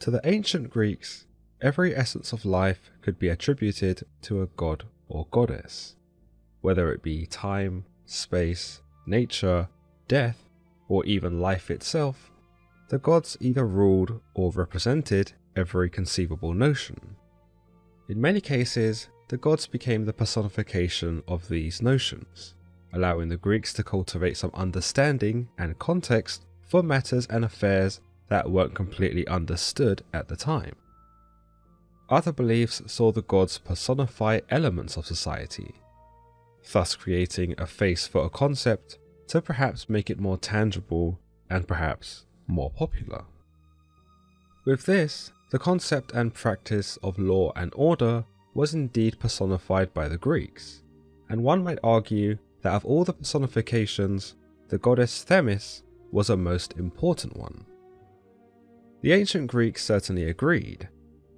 To the ancient Greeks, every essence of life could be attributed to a god or goddess, whether it be time, space, nature, death, or even life itself. The gods either ruled or represented every conceivable notion. In many cases, the gods became the personification of these notions, allowing the Greeks to cultivate some understanding and context for matters and affairs that weren't completely understood at the time. Other beliefs saw the gods personify elements of society, thus creating a face for a concept to perhaps make it more tangible and perhaps more popular. With this, the concept and practice of law and order was indeed personified by the Greeks, and one might argue that of all the personifications, the goddess Themis was a most important one. The ancient Greeks certainly agreed,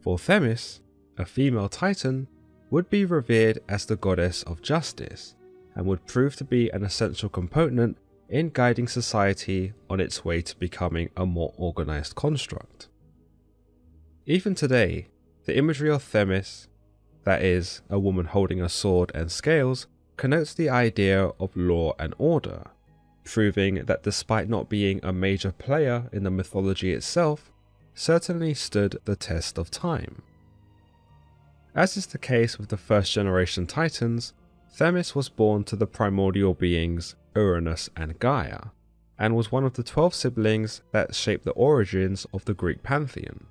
for Themis, a female titan, would be revered as the goddess of justice and would prove to be an essential component in guiding society on its way to becoming a more organized construct. Even today, the imagery of Themis, that is, a woman holding a sword and scales, connotes the idea of law and order, proving that despite not being a major player in the mythology itself, certainly stood the test of time. As is the case with the first generation Titans, Themis was born to the primordial beings Uranus and Gaia, and was one of the 12 siblings that shaped the origins of the Greek pantheon,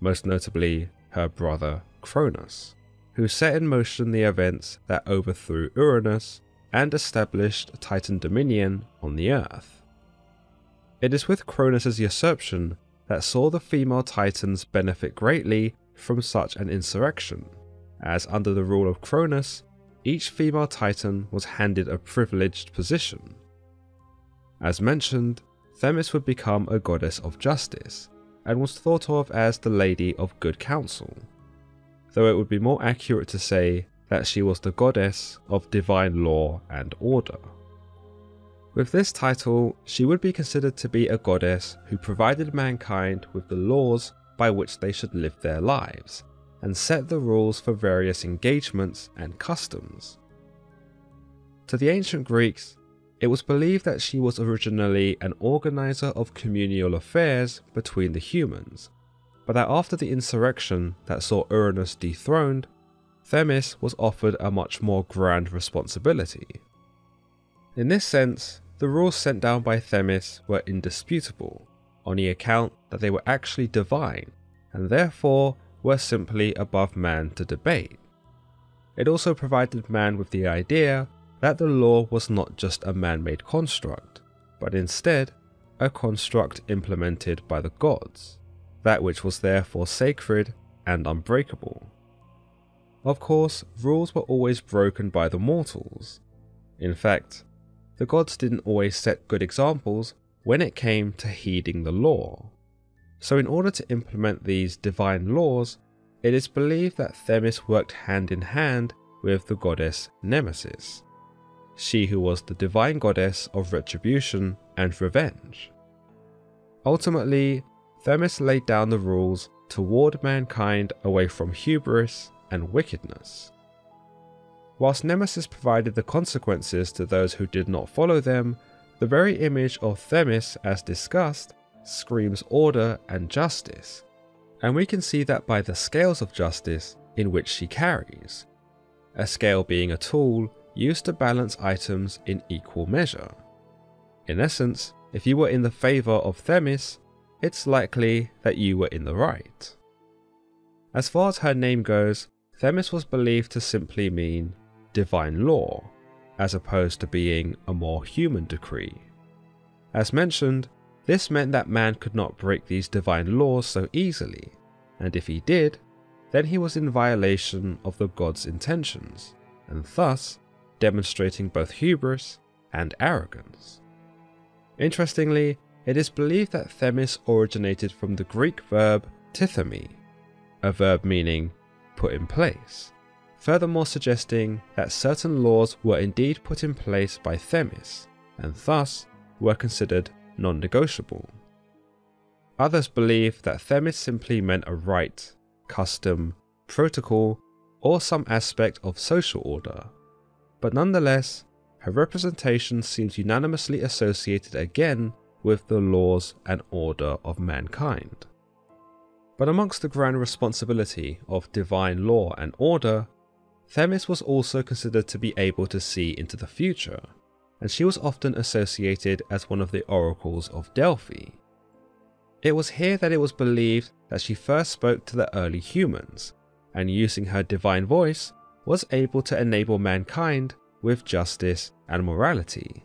most notably her brother Cronus, who set in motion the events that overthrew Uranus and established Titan dominion on the Earth. It is with Cronus' usurpation that saw the female Titans benefit greatly from such an insurrection, as under the rule of Cronus, each female Titan was handed a privileged position. As mentioned, Themis would become a goddess of justice, and was thought of as the Lady of Good Counsel, though it would be more accurate to say that she was the goddess of divine law and order. With this title, she would be considered to be a goddess who provided mankind with the laws by which they should live their lives, and set the rules for various engagements and customs. To the ancient Greeks, it was believed that she was originally an organizer of communal affairs between the humans, but that after the insurrection that saw Uranus dethroned, Themis was offered a much more grand responsibility. In this sense, the rules sent down by Themis were indisputable, on the account that they were actually divine, and therefore were simply above man to debate. It also provided man with the idea that the law was not just a man made construct, but instead a construct implemented by the gods, that which was therefore sacred and unbreakable. Of course, rules were always broken by the mortals. In fact, the gods didn't always set good examples when it came to heeding the law. So, in order to implement these divine laws, it is believed that Themis worked hand in hand with the goddess Nemesis, she who was the divine goddess of retribution and revenge. Ultimately, Themis laid down the rules to ward mankind away from hubris and wickedness. Whilst Nemesis provided the consequences to those who did not follow them, the very image of Themis, as discussed, screams order and justice, and we can see that by the scales of justice in which she carries. A scale being a tool used to balance items in equal measure. In essence, if you were in the favour of Themis, it's likely that you were in the right. As far as her name goes, Themis was believed to simply mean divine law, as opposed to being a more human decree. As mentioned, this meant that man could not break these divine laws so easily, and if he did, then he was in violation of the god's intentions, and thus demonstrating both hubris and arrogance. Interestingly, it is believed that Themis originated from the Greek verb tithemi, a verb meaning put in place, furthermore suggesting that certain laws were indeed put in place by Themis, and thus were considered non negotiable. Others believe that Themis simply meant a rite, custom, protocol, or some aspect of social order. But nonetheless, her representation seems unanimously associated again with the laws and order of mankind. But amongst the grand responsibility of divine law and order, Themis was also considered to be able to see into the future, and she was often associated as one of the oracles of Delphi. It was here that it was believed that she first spoke to the early humans, and using her divine voice, was able to enable mankind with justice and morality,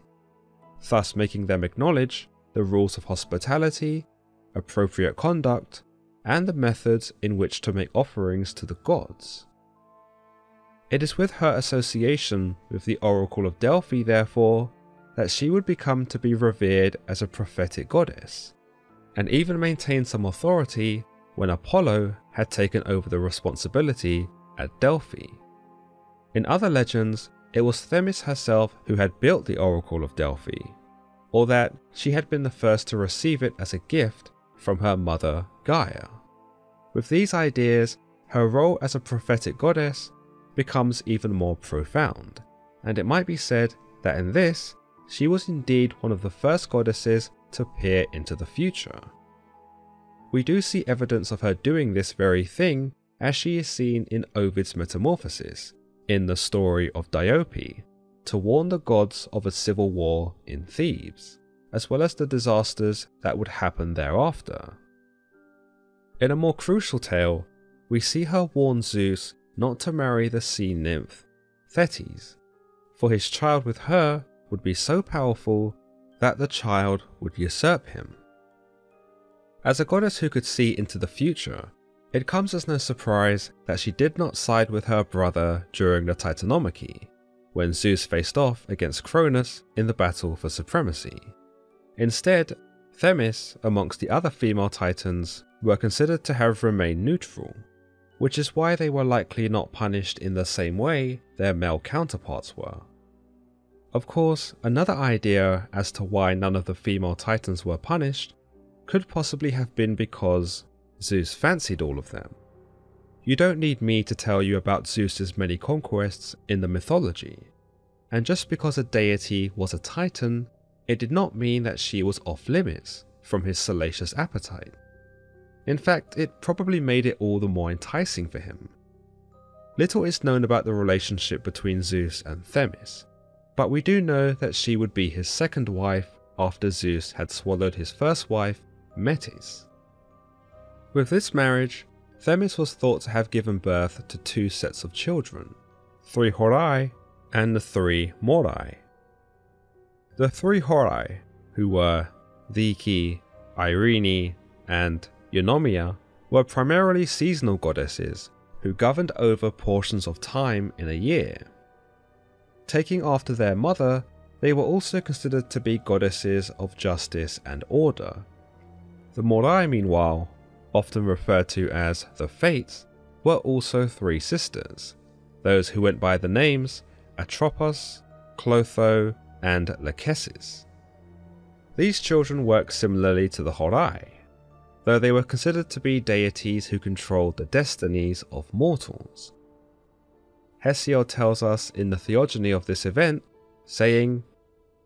thus making them acknowledge the rules of hospitality, appropriate conduct, and the methods in which to make offerings to the gods. It is with her association with the Oracle of Delphi, therefore, that she would become to be revered as a prophetic goddess, and even maintain some authority when Apollo had taken over the responsibility at Delphi. In other legends, it was Themis herself who had built the Oracle of Delphi, or that she had been the first to receive it as a gift from her mother Gaia. With these ideas, her role as a prophetic goddess becomes even more profound, and it might be said that in this, she was indeed one of the first goddesses to peer into the future. We do see evidence of her doing this very thing as she is seen in Ovid's Metamorphoses, in the story of Diope, to warn the gods of a civil war in Thebes, as well as the disasters that would happen thereafter. In a more crucial tale, we see her warn Zeus not to marry the sea nymph, Thetis, for his child with her would be so powerful that the child would usurp him. As a goddess who could see into the future, it comes as no surprise that she did not side with her brother during the Titanomachy, when Zeus faced off against Cronus in the battle for supremacy. Instead, Themis, amongst the other female titans, were considered to have remained neutral, which is why they were likely not punished in the same way their male counterparts were. Of course, another idea as to why none of the female titans were punished could possibly have been because Zeus fancied all of them. You don't need me to tell you about Zeus's many conquests in the mythology, and just because a deity was a titan, it did not mean that she was off limits from his salacious appetite. In fact, it probably made it all the more enticing for him. Little is known about the relationship between Zeus and Themis, but we do know that she would be his second wife after Zeus had swallowed his first wife, Metis. With this marriage, Themis was thought to have given birth to two sets of children, three Horai and the three Moirai. The three Horai, who were Dike, Irene, and Eunomia, were primarily seasonal goddesses who governed over portions of time in a year. Taking after their mother, they were also considered to be goddesses of justice and order. The Moirai, meanwhile, often referred to as the Fates, were also three sisters, those who went by the names Atropos, Clotho, and Lachesis. These children worked similarly to the Horai, though they were considered to be deities who controlled the destinies of mortals. Hesiod tells us in the theogony of this event, saying,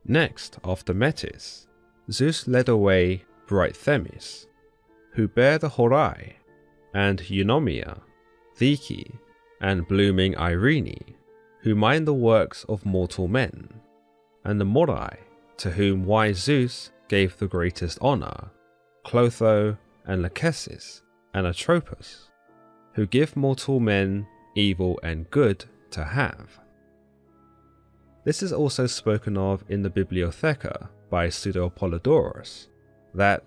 Next, after Metis, Zeus led away bright Themis, who bear the Horai, and Eunomia, Dike, and blooming Irene, who mind the works of mortal men, and the Moirai, to whom wise Zeus gave the greatest honour, Clotho and Lachesis and Atropos, who give mortal men evil and good to have. This is also spoken of in the Bibliotheca by Pseudo Apollodorus, that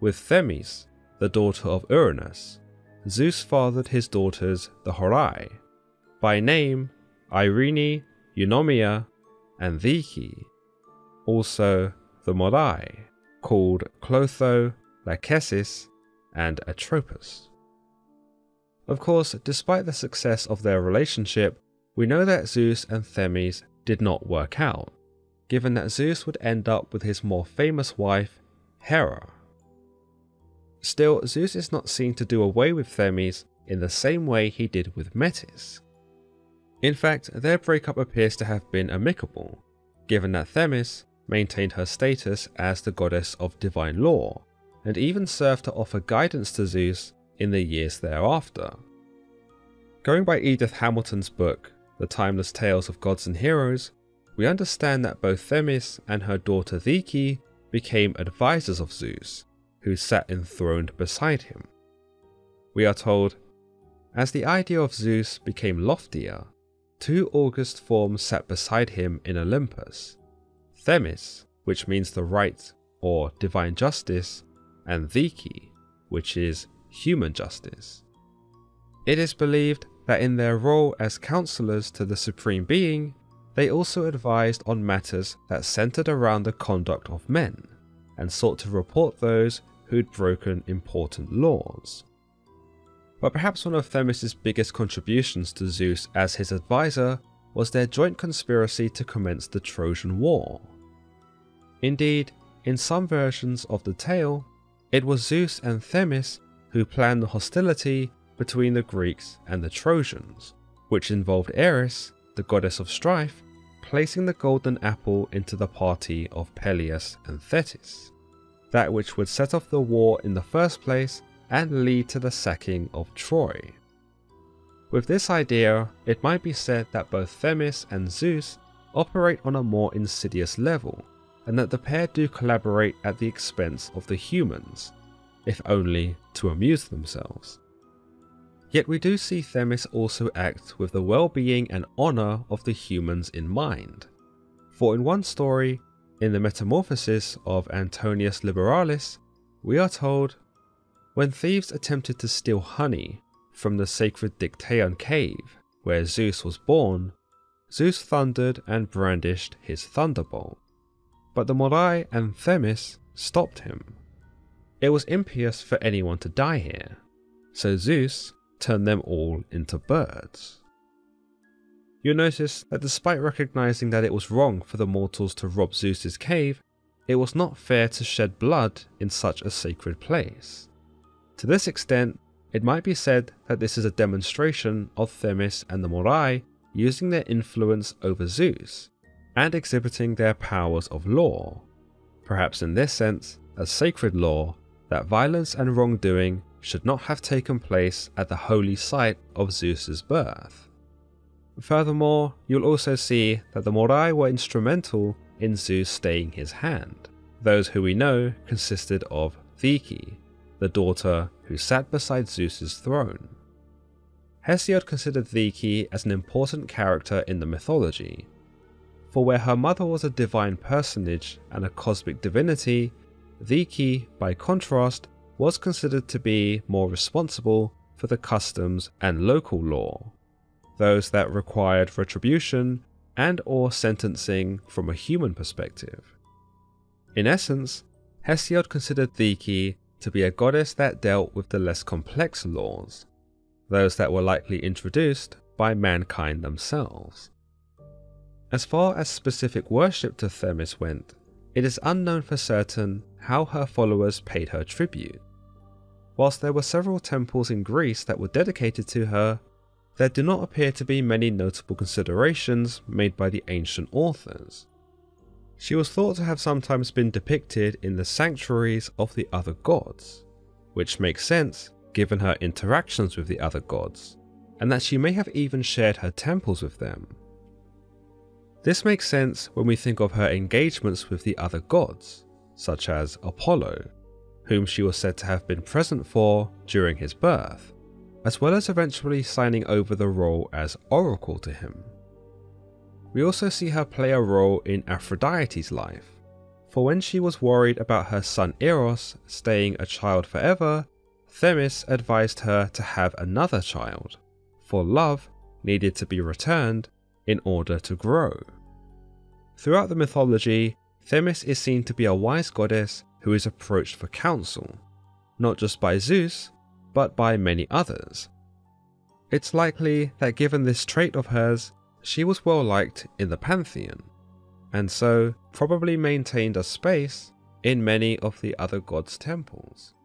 with Themis the daughter of Uranus, Zeus fathered his daughters, the Horai, by name Irene, Eunomia, and Dike, also the Moirai, called Clotho, Lachesis, and Atropos. Of course, despite the success of their relationship, we know that Zeus and Themis did not work out, given that Zeus would end up with his more famous wife, Hera. Still, Zeus is not seen to do away with Themis in the same way he did with Metis. In fact, their breakup appears to have been amicable, given that Themis maintained her status as the goddess of divine law, and even served to offer guidance to Zeus in the years thereafter. Going by Edith Hamilton's book, The Timeless Tales of Gods and Heroes, we understand that both Themis and her daughter Dike became advisors of Zeus, who sat enthroned beside him. We are told, as the idea of Zeus became loftier, two august forms sat beside him in Olympus Themis, which means the right or divine justice, and Dike, which is human justice. It is believed that in their role as counselors to the Supreme Being, they also advised on matters that centered around the conduct of men, and sought to report those who'd broken important laws. But perhaps one of Themis' biggest contributions to Zeus as his advisor was their joint conspiracy to commence the Trojan War. Indeed, in some versions of the tale, it was Zeus and Themis who planned the hostility between the Greeks and the Trojans, which involved Eris, the goddess of strife, placing the golden apple into the party of Peleus and Thetis, that which would set off the war in the first place and lead to the sacking of Troy. With this idea, it might be said that both Themis and Zeus operate on a more insidious level, and that the pair do collaborate at the expense of the humans, if only to amuse themselves. Yet we do see Themis also act with the well being and honour of the humans in mind. For in one story, in the Metamorphosis of Antoninus Liberalis, we are told when thieves attempted to steal honey from the sacred Dictaeon cave where Zeus was born, Zeus thundered and brandished his thunderbolt. But the Moirai and Themis stopped him. It was impious for anyone to die here, so Zeus turned them all into birds. You'll notice that despite recognizing that it was wrong for the mortals to rob Zeus's cave, it was not fair to shed blood in such a sacred place. To this extent, it might be said that this is a demonstration of Themis and the Moirai using their influence over Zeus and exhibiting their powers of law. Perhaps in this sense, a sacred law that violence and wrongdoing should not have taken place at the holy site of Zeus's birth. Furthermore, you'll also see that the Moirai were instrumental in Zeus staying his hand. Those who we know consisted of Dike, the daughter who sat beside Zeus's throne. Hesiod considered Dike as an important character in the mythology, for where her mother was a divine personage and a cosmic divinity, Dike, by contrast, was considered to be more responsible for the customs and local law, those that required retribution and or sentencing from a human perspective. In essence, Hesiod considered Dike to be a goddess that dealt with the less complex laws, those that were likely introduced by mankind themselves. As far as specific worship to Themis went, it is unknown for certain how her followers paid her tribute. Whilst there were several temples in Greece that were dedicated to her, there do not appear to be many notable considerations made by the ancient authors. She was thought to have sometimes been depicted in the sanctuaries of the other gods, which makes sense given her interactions with the other gods, and that she may have even shared her temples with them. This makes sense when we think of her engagements with the other gods, such as Apollo, whom she was said to have been present for during his birth, as well as eventually signing over the role as oracle to him. We also see her play a role in Aphrodite's life, for when she was worried about her son Eros staying a child forever, Themis advised her to have another child, for love needed to be returned in order to grow. Throughout the mythology, Themis is seen to be a wise goddess who is approached for counsel, not just by Zeus, but by many others. It's likely that given this trait of hers, she was well liked in the pantheon, and so probably maintained a space in many of the other gods' temples.